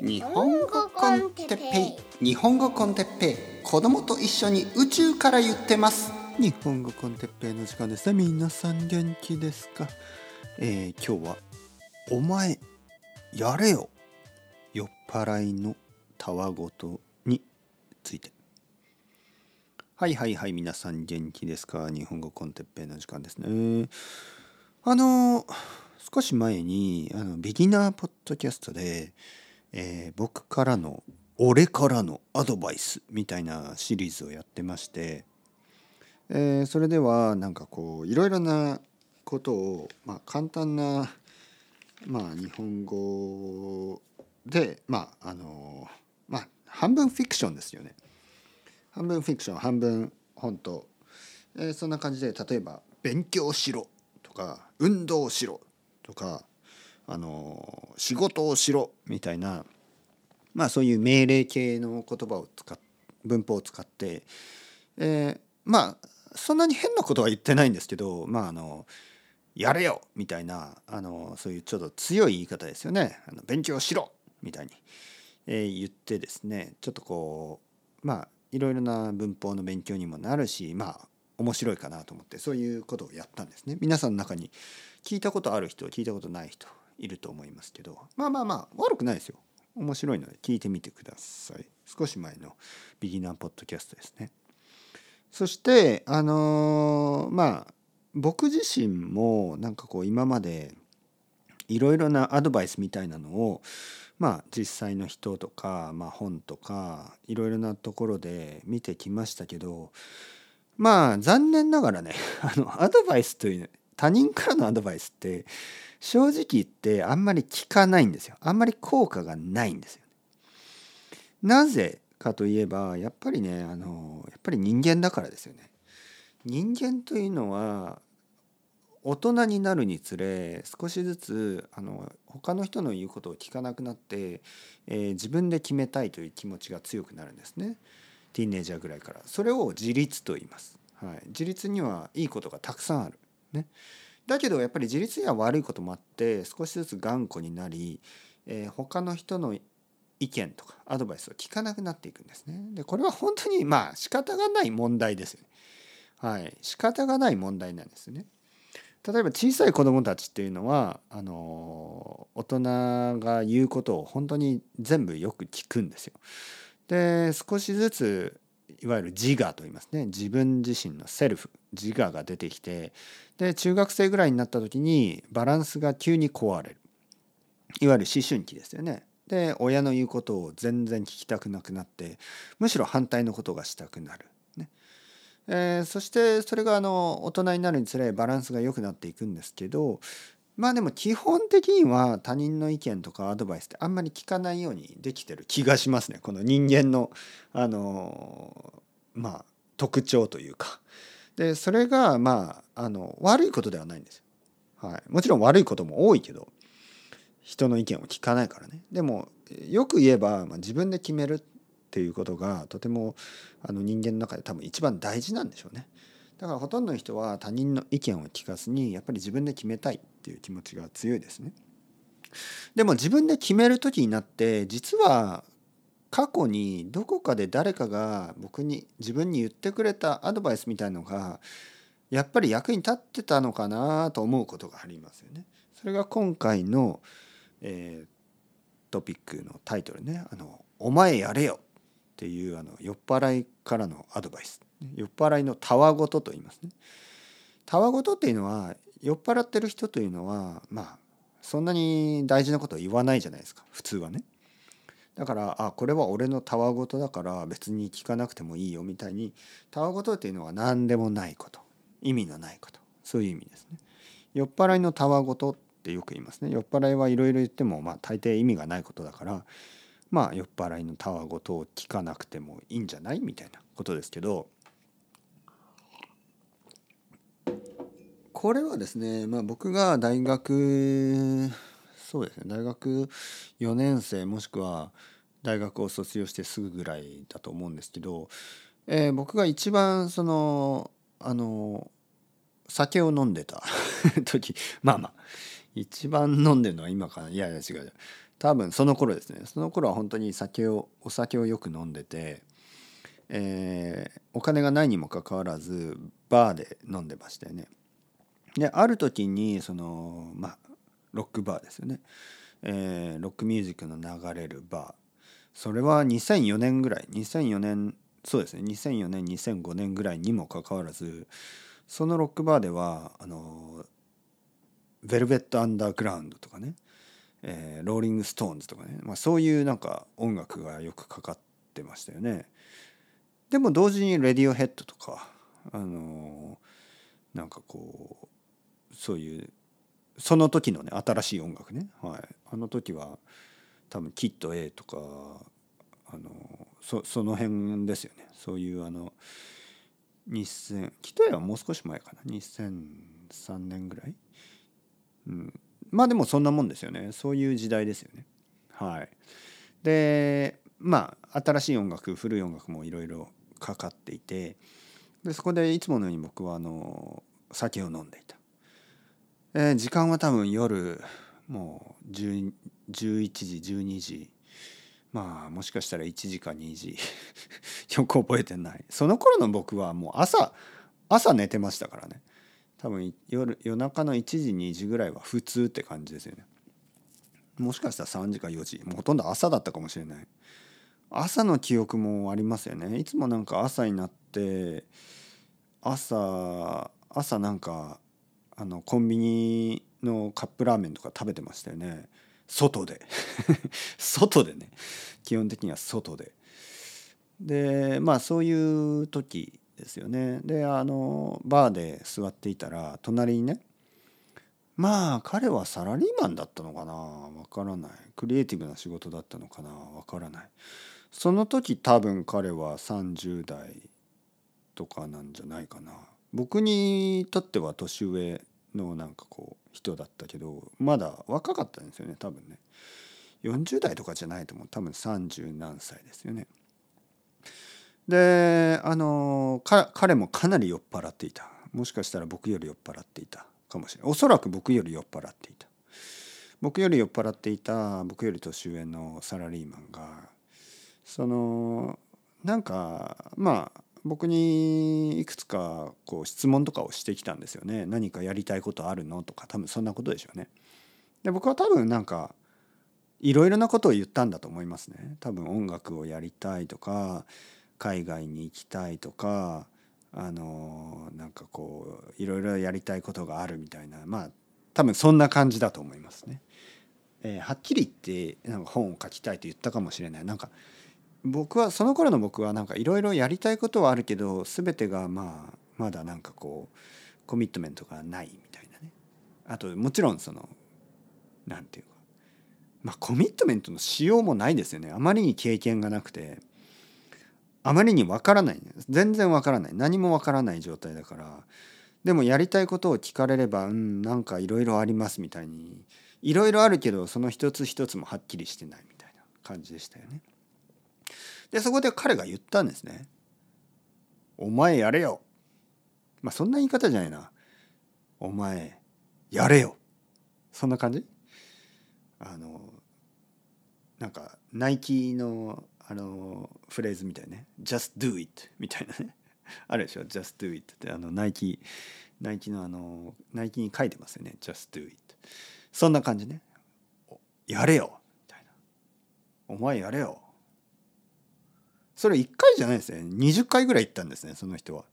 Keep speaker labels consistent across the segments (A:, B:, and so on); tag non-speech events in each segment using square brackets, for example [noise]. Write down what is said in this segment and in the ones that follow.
A: 日本語コンテッペイ。日本語コンテッペイ。子供と一緒に宇宙から言ってます。日本語コンテッペイの時間ですね。皆さん元気ですか？えー、今日はお前やれよ。酔っ払いのたわごとについて。はいはいはい皆さん元気ですか？日本語コンテッペイの時間ですね。あの少し前にあのビギナーポッドキャストでえー、僕からの俺からのアドバイスみたいなシリーズをやってまして、えー、それではなんかこういろいろなことを、まあ、簡単な、まあ、日本語でまああのまあ半分フィクションですよね。半分フィクション半分本当、えー、そんな感じで例えば「勉強しろ」とか「運動しろ」とかあの仕事をしろみたいなまあそういう命令系の言葉を使っ文法を使って、えー、まあそんなに変なことは言ってないんですけどまああのやれよみたいなあのそういうちょっと強い言い方ですよね。あの勉強しろみたいに、えー、言ってですねちょっとこうまあいろいろな文法の勉強にもなるしまあ面白いかなと思ってそういうことをやったんですね。皆さんの中に聞いたことある人聞いたことない人いると思いますけどまあまあまあ悪くないですよ。面白いので聞いてみてください。少し前のビギナーポッドキャストですね。そしてあのー、まあ僕自身もなんかこう今までいろいろなアドバイスみたいなのをまあ実際の人とか、まあ、本とかいろいろなところで見てきましたけどまあ残念ながらねあのアドバイスという他人からのアドバイスって正直言ってあんまり効かないんですよ。あんまり効果がないんですよ、なぜかといえばやっぱりねあのやっぱり人間だからですよね。人間というのは大人になるにつれ少しずつあの他の人の言うことを聞かなくなって、えー、自分で決めたいという気持ちが強くなるんですね。ティーンエイジャーぐらいから。それを自立と言います、はい、自立にはいいことがたくさんある。ね。だけどやっぱり自立には悪いこともあって少しずつ頑固になり、えー、他の人の意見とかアドバイスを聞かなくなっていくんですね。でこれは本当にまあ仕方がない問題ですよね。はい仕方がない問題なんですね。例えば小さい子どもたちっていうのはあの大人が言うことを本当に全部よく聞くんですよ。で少しずついわゆる自我と言いますね自分自身のセルフ自我が出てきてで中学生ぐらいになった時にバランスが急に壊れるいわゆる思春期ですよね。で親の言うことを全然聞きたくなくなってむしろ反対のことがしたくなる。ねえー、そしてそれがあの大人になるにつれバランスが良くなっていくんですけどまあでも基本的には他人の意見とかアドバイスってあんまり聞かないようにできてる気がしますねこの人間のあのまあ特徴というかでそれがまああの悪いことではないんですよ、はい、もちろん悪いことも多いけど人の意見を聞かないからねでもよく言えば、まあ、自分で決めるっていうことがとてもあの人間の中で多分一番大事なんでしょうね。だからほとんどの人は他人の意見を聞かずにやっぱり自分で決めたいっていう気持ちが強いですね。でも自分で決める時になって実は過去にどこかで誰かが僕に自分に言ってくれたアドバイスみたいのがやっぱり役に立ってたのかなと思うことがありますよね。それが今回の、えー、トピックのタイトルね「あのお前やれよ」っていうあの酔っ払いからのアドバイス。酔っ払いのたわごとと言いますね。たわごとっていうのは酔っ払ってる人というのはまあそんなに大事なことは言わないじゃないですか普通はね。だからあこれは俺のたわごとだから別に聞かなくてもいいよみたいにたわごとっていうのは何でもないこと意味のないことそういう意味ですね。酔っ払いのたわごとってよく言いますね。酔っ払いはいろいろ言ってもまあ大抵意味がないことだからまあ酔っ払いのたわごとを聞かなくてもいいんじゃない？みたいなことですけどこれはですね、まあ、僕が大学そうですね。大学4年生もしくは大学を卒業してすぐぐらいだと思うんですけど、えー、僕が一番そのあの酒を飲んでた [laughs] 時まあまあ一番飲んでるのは今かな。いやいや違う。多分その頃ですね。その頃は本当に酒をお酒をよく飲んでて、えー、お金がないにもかかわらずバーで飲んでましたよね。である時にそのまあロックバーですよね、えー、ロックミュージックの流れるバー。それは2004年ぐらい。2004年そうですね。2004年2005年ぐらいにもかかわらずそのロックバーではあのベルベット・アンダーグラウンドとかね、えー、ローリング・ストーンズとかね、まあ、そういうなんか音楽がよくかかってましたよね。でも同時にレディオヘッドとかあのなんかこうそういうその時のね新しい音楽ね、はい、あの時は多分キッド A とかあのそその辺ですよね。そういうあの2000キッド A はもう少し前かな。2003年ぐらい、うん、まあでもそんなもんですよね。そういう時代ですよね。はい。でまあ新しい音楽古い音楽もいろいろかかっていてでそこでいつものように僕はあの酒を飲んでいた、えー、時間は多分夜もう11時12時。まあもしかしたら1時か2時。[laughs] よく覚えてない。その頃の僕はもう朝朝寝てましたからね。多分夜夜中の1時2時ぐらいは普通って感じですよね。もしかしたら3時か4時。もうほとんど朝だったかもしれない。朝の記憶もありますよね。いつもなんか朝になって朝朝なんかあのコンビニのカップラーメンとか食べてましたよね。外で。[laughs] 外でね。基本的には外で。でまあそういう時ですよね。であのバーで座っていたら隣にねまあ彼はサラリーマンだったのかな？わからない。クリエイティブな仕事だったのかな？わからない。その時多分彼は30代とかなんじゃないかな。僕にとっては年上のなんかこう人だったけどまだ若かったんですよね多分ね。40代とかじゃないと思う。多分30何歳ですよね。であの彼もかなり酔っ払っていた。もしかしたら僕より酔っ払っていたかもしれない。おそらく僕より酔っ払っていた。僕より酔っ払っていた僕より年上のサラリーマンがそのなんかまあ僕にいくつかこう質問とかをしてきたんですよね何かやりたいことあるのとか多分そんなことでしょうね。で僕は多分なんかいろいろなことを言ったんだと思いますね。多分音楽をやりたいとか海外に行きたいとかあのなんかこういろいろやりたいことがあるみたいなまあ多分そんな感じだと思いますね。えー、はっきり言ってなんか本を書きたいと言ったかもしれない。なんか僕はその頃の僕はなんかいろいろやりたいことはあるけど全てがまあまだなんかこうコミットメントがないみたいなね。あともちろんそのなんていうかまあコミットメントのしようもないですよね。あまりに経験がなくてあまりにわからない。全然わからない。何もわからない状態だから。でもやりたいことを聞かれればうんなんかいろいろありますみたいにいろいろあるけどその一つ一つもはっきりしてないみたいな感じでしたよね。でそこで彼が言ったんですね。お前やれよ。まあそんな言い方じゃないな。お前やれよ。そんな感じ？あのなんかナイキのあのフレーズみたいね「just do it」みたいなね。あるでしょ「just do it」って。あのナイキナイキのあのナイキに書いてますよね「just do it」そんな感じね。やれよ。みたいな。お前やれよ。それ1回じゃないですね20回ぐらい言ったんですねその人は。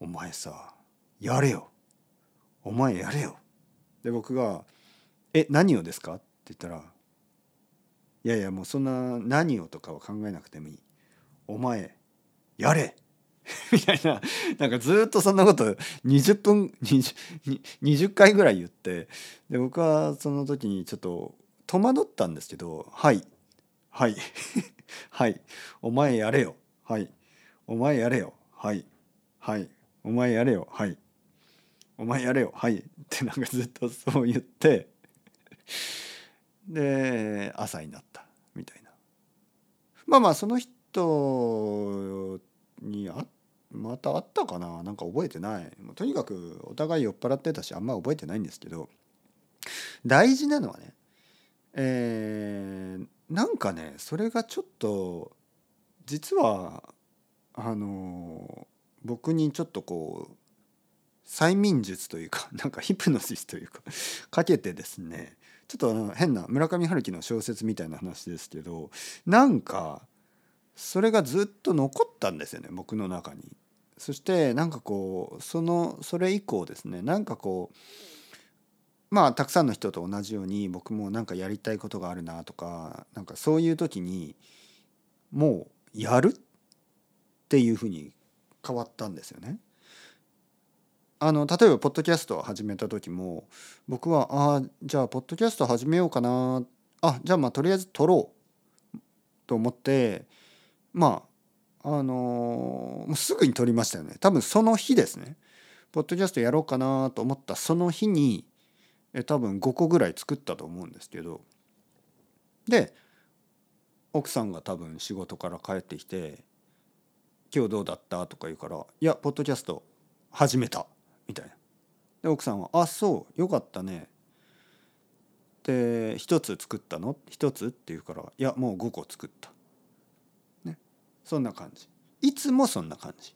A: お前さやれよお前やれよ。で僕が「え何をですか?」って言ったら「いやいやもうそんな何をとかは考えなくてもいい。お前やれ! [laughs]」みたいななんかずっとそんなこと20分 20, 20回ぐらい言ってで僕はその時にちょっと戸惑ったんですけど「はいはいはい。お前やれよ。はい。お前やれよ。はい。はい。お前やれよ。はい。お前やれよ。はい。ってなんかずっとそう言ってで朝になった。みたいな。まあまあその人にあまた会ったかな。なんか覚えてない。とにかくお互い酔っ払ってたしあんま覚えてないんですけど。大事なのはねえなんかねそれがちょっと実はあの僕にちょっとこう催眠術というか [laughs] なんかヒプノシスというかかけてですねちょっと変な村上春樹の小説みたいな話ですけどなんかそれがずっと残ったんですよね僕の中に。そしてなんかこうそのそれ以降ですねなんかこうまあたくさんの人と同じように僕もなんかやりたいことがあるなとかなんかそういう時にもうやるっていうふうに変わったんですよね。あの例えばポッドキャストを始めた時も僕はああじゃあポッドキャスト始めようかなあじゃあまあとりあえず撮ろうと思ってまああのー、すぐに撮りましたよね多分その日ですねポッドキャストやろうかなと思ったその日にえ多分5個ぐらい作ったと思うんですけどで奥さんが多分仕事から帰ってきて「今日どうだった?」とか言うから「いやポッドキャスト始めた」みたいな。で奥さんは「あそうよかったね」で「1つ作ったの ?1 つ?」って言うから「いやもう5個作った」ねそんな感じいつもそんな感じ。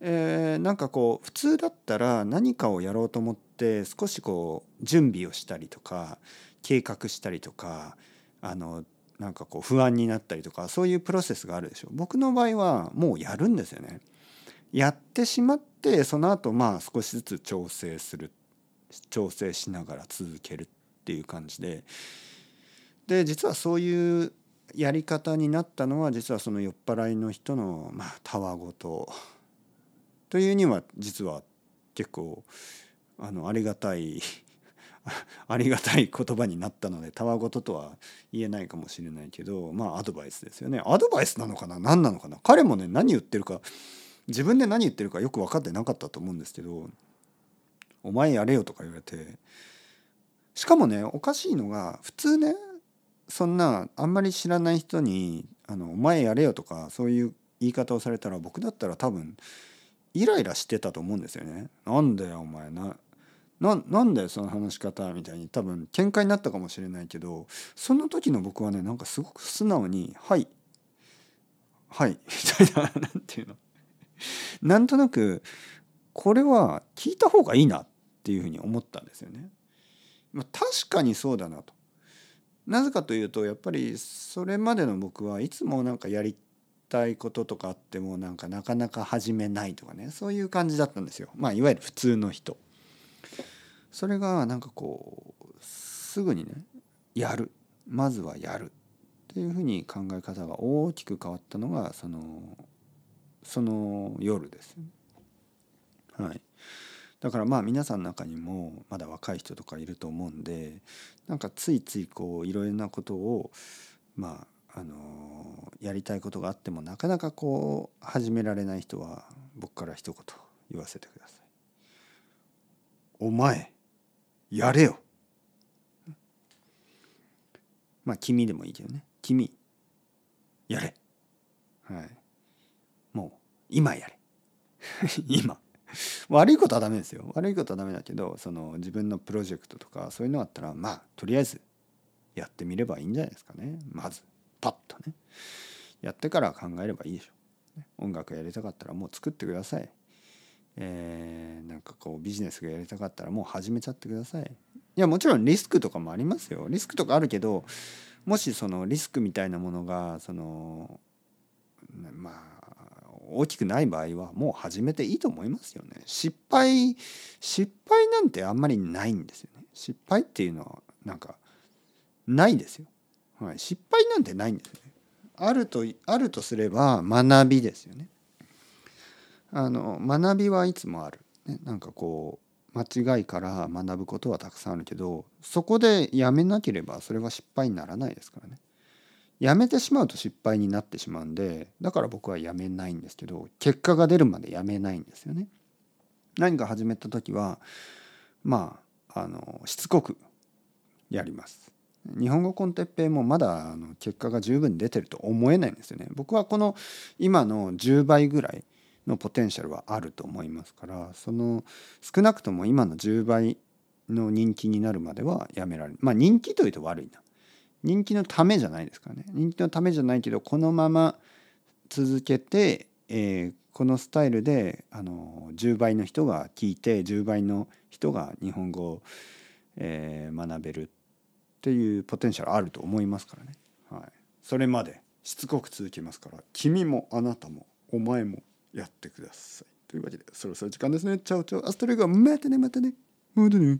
A: えー、なんかこう普通だったら何かをやろうと思って少しこう準備をしたりとか計画したりとかあのなんかこう不安になったりとかそういうプロセスがあるでしょ僕の場合はもうやるんですよね。やってしまってその後まあ少しずつ調整する調整しながら続けるっていう感じで。で実はそういうやり方になったのは実はその酔っ払いの人のまあたわごと。というには実は結構あのありがたい [laughs] ありがたい言葉になったのでたわごととは言えないかもしれないけどまあアドバイスですよね。アドバイスなのかな？何なのかな？彼もね何言ってるか自分で何言ってるかよく分かってなかったと思うんですけど「お前やれよ」とか言われてしかもねおかしいのが普通ねそんなあんまり知らない人に「あのお前やれよ」とかそういう言い方をされたら僕だったら多分イライラしてたと思うんですよね。なんだよお前な。ななんだよその話し方みたいに多分喧嘩になったかもしれないけどその時の僕はねなんかすごく素直に「はいはい」[laughs] みたいな何て言うのなんとなくこれは聞いた方がいいなっていうふうに思ったんですよね。まあ、確かにそうだなと。なぜかというとやっぱりそれまでの僕はいつもなんかやりたいこととかあってもなんかなかなか始めないとかねそういう感じだったんですよ。まあいわゆる普通の人。それがなんかこうすぐにねやるまずはやるっていうふうに考え方が大きく変わったのがそのその夜です。はい、だからまあ皆さんの中にもまだ若い人とかいると思うんでなんかついついこういろいろなことをまああのやりたいことがあってもなかなかこう始められない人は僕から一言言わせてください。お前やれよ。まあ君でもいいけどね。君やれ。はい。もう今やれ。[laughs] 今。悪いことはダメですよ。悪いことはダメだけどその自分のプロジェクトとかそういうのがあったらまあとりあえずやってみればいいんじゃないですかね。まずパッとね。やってから考えればいいでしょ。音楽やりたかったらもう作ってください。えー、なんかこうビジネスがやりたかったらもう始めちゃってくださいいやもちろんリスクとかもありますよリスクとかあるけどもしそのリスクみたいなものがそのまあ大きくない場合はもう始めていいと思いますよね。失敗失敗なんてあんまりないんですよね。失敗っていうのはなんかないですよ。はい、失敗なんてないんですよね。あるとあるとすれば学びですよね。あの学びはいつもある。ね、なんかこう間違いから学ぶことはたくさんあるけどそこでやめなければそれは失敗にならないですからね。やめてしまうと失敗になってしまうんでだから僕はやめないんですけど結果が出るまでやめないんですよね。何か始めた時はまああのしつこくやります。日本語コンテッペイもまだあの結果が十分出てると思えないんですよね。僕はこの今の10倍ぐらいのポテンシャルはあると思いますからその少なくとも今の10倍の人気になるまではやめられるまあ人気というと悪いな。人気のためじゃないですからね。人気のためじゃないけどこのまま続けて、えー、このスタイルであの10倍の人が聞いて10倍の人が日本語を、えー、学べるっていうポテンシャルあると思いますからね。はい、それまでしつこく続きますから君もあなたもお前もやってください。というわけでそろそろ時間ですね。チャオチャオアストレイガまたねまたね。またね。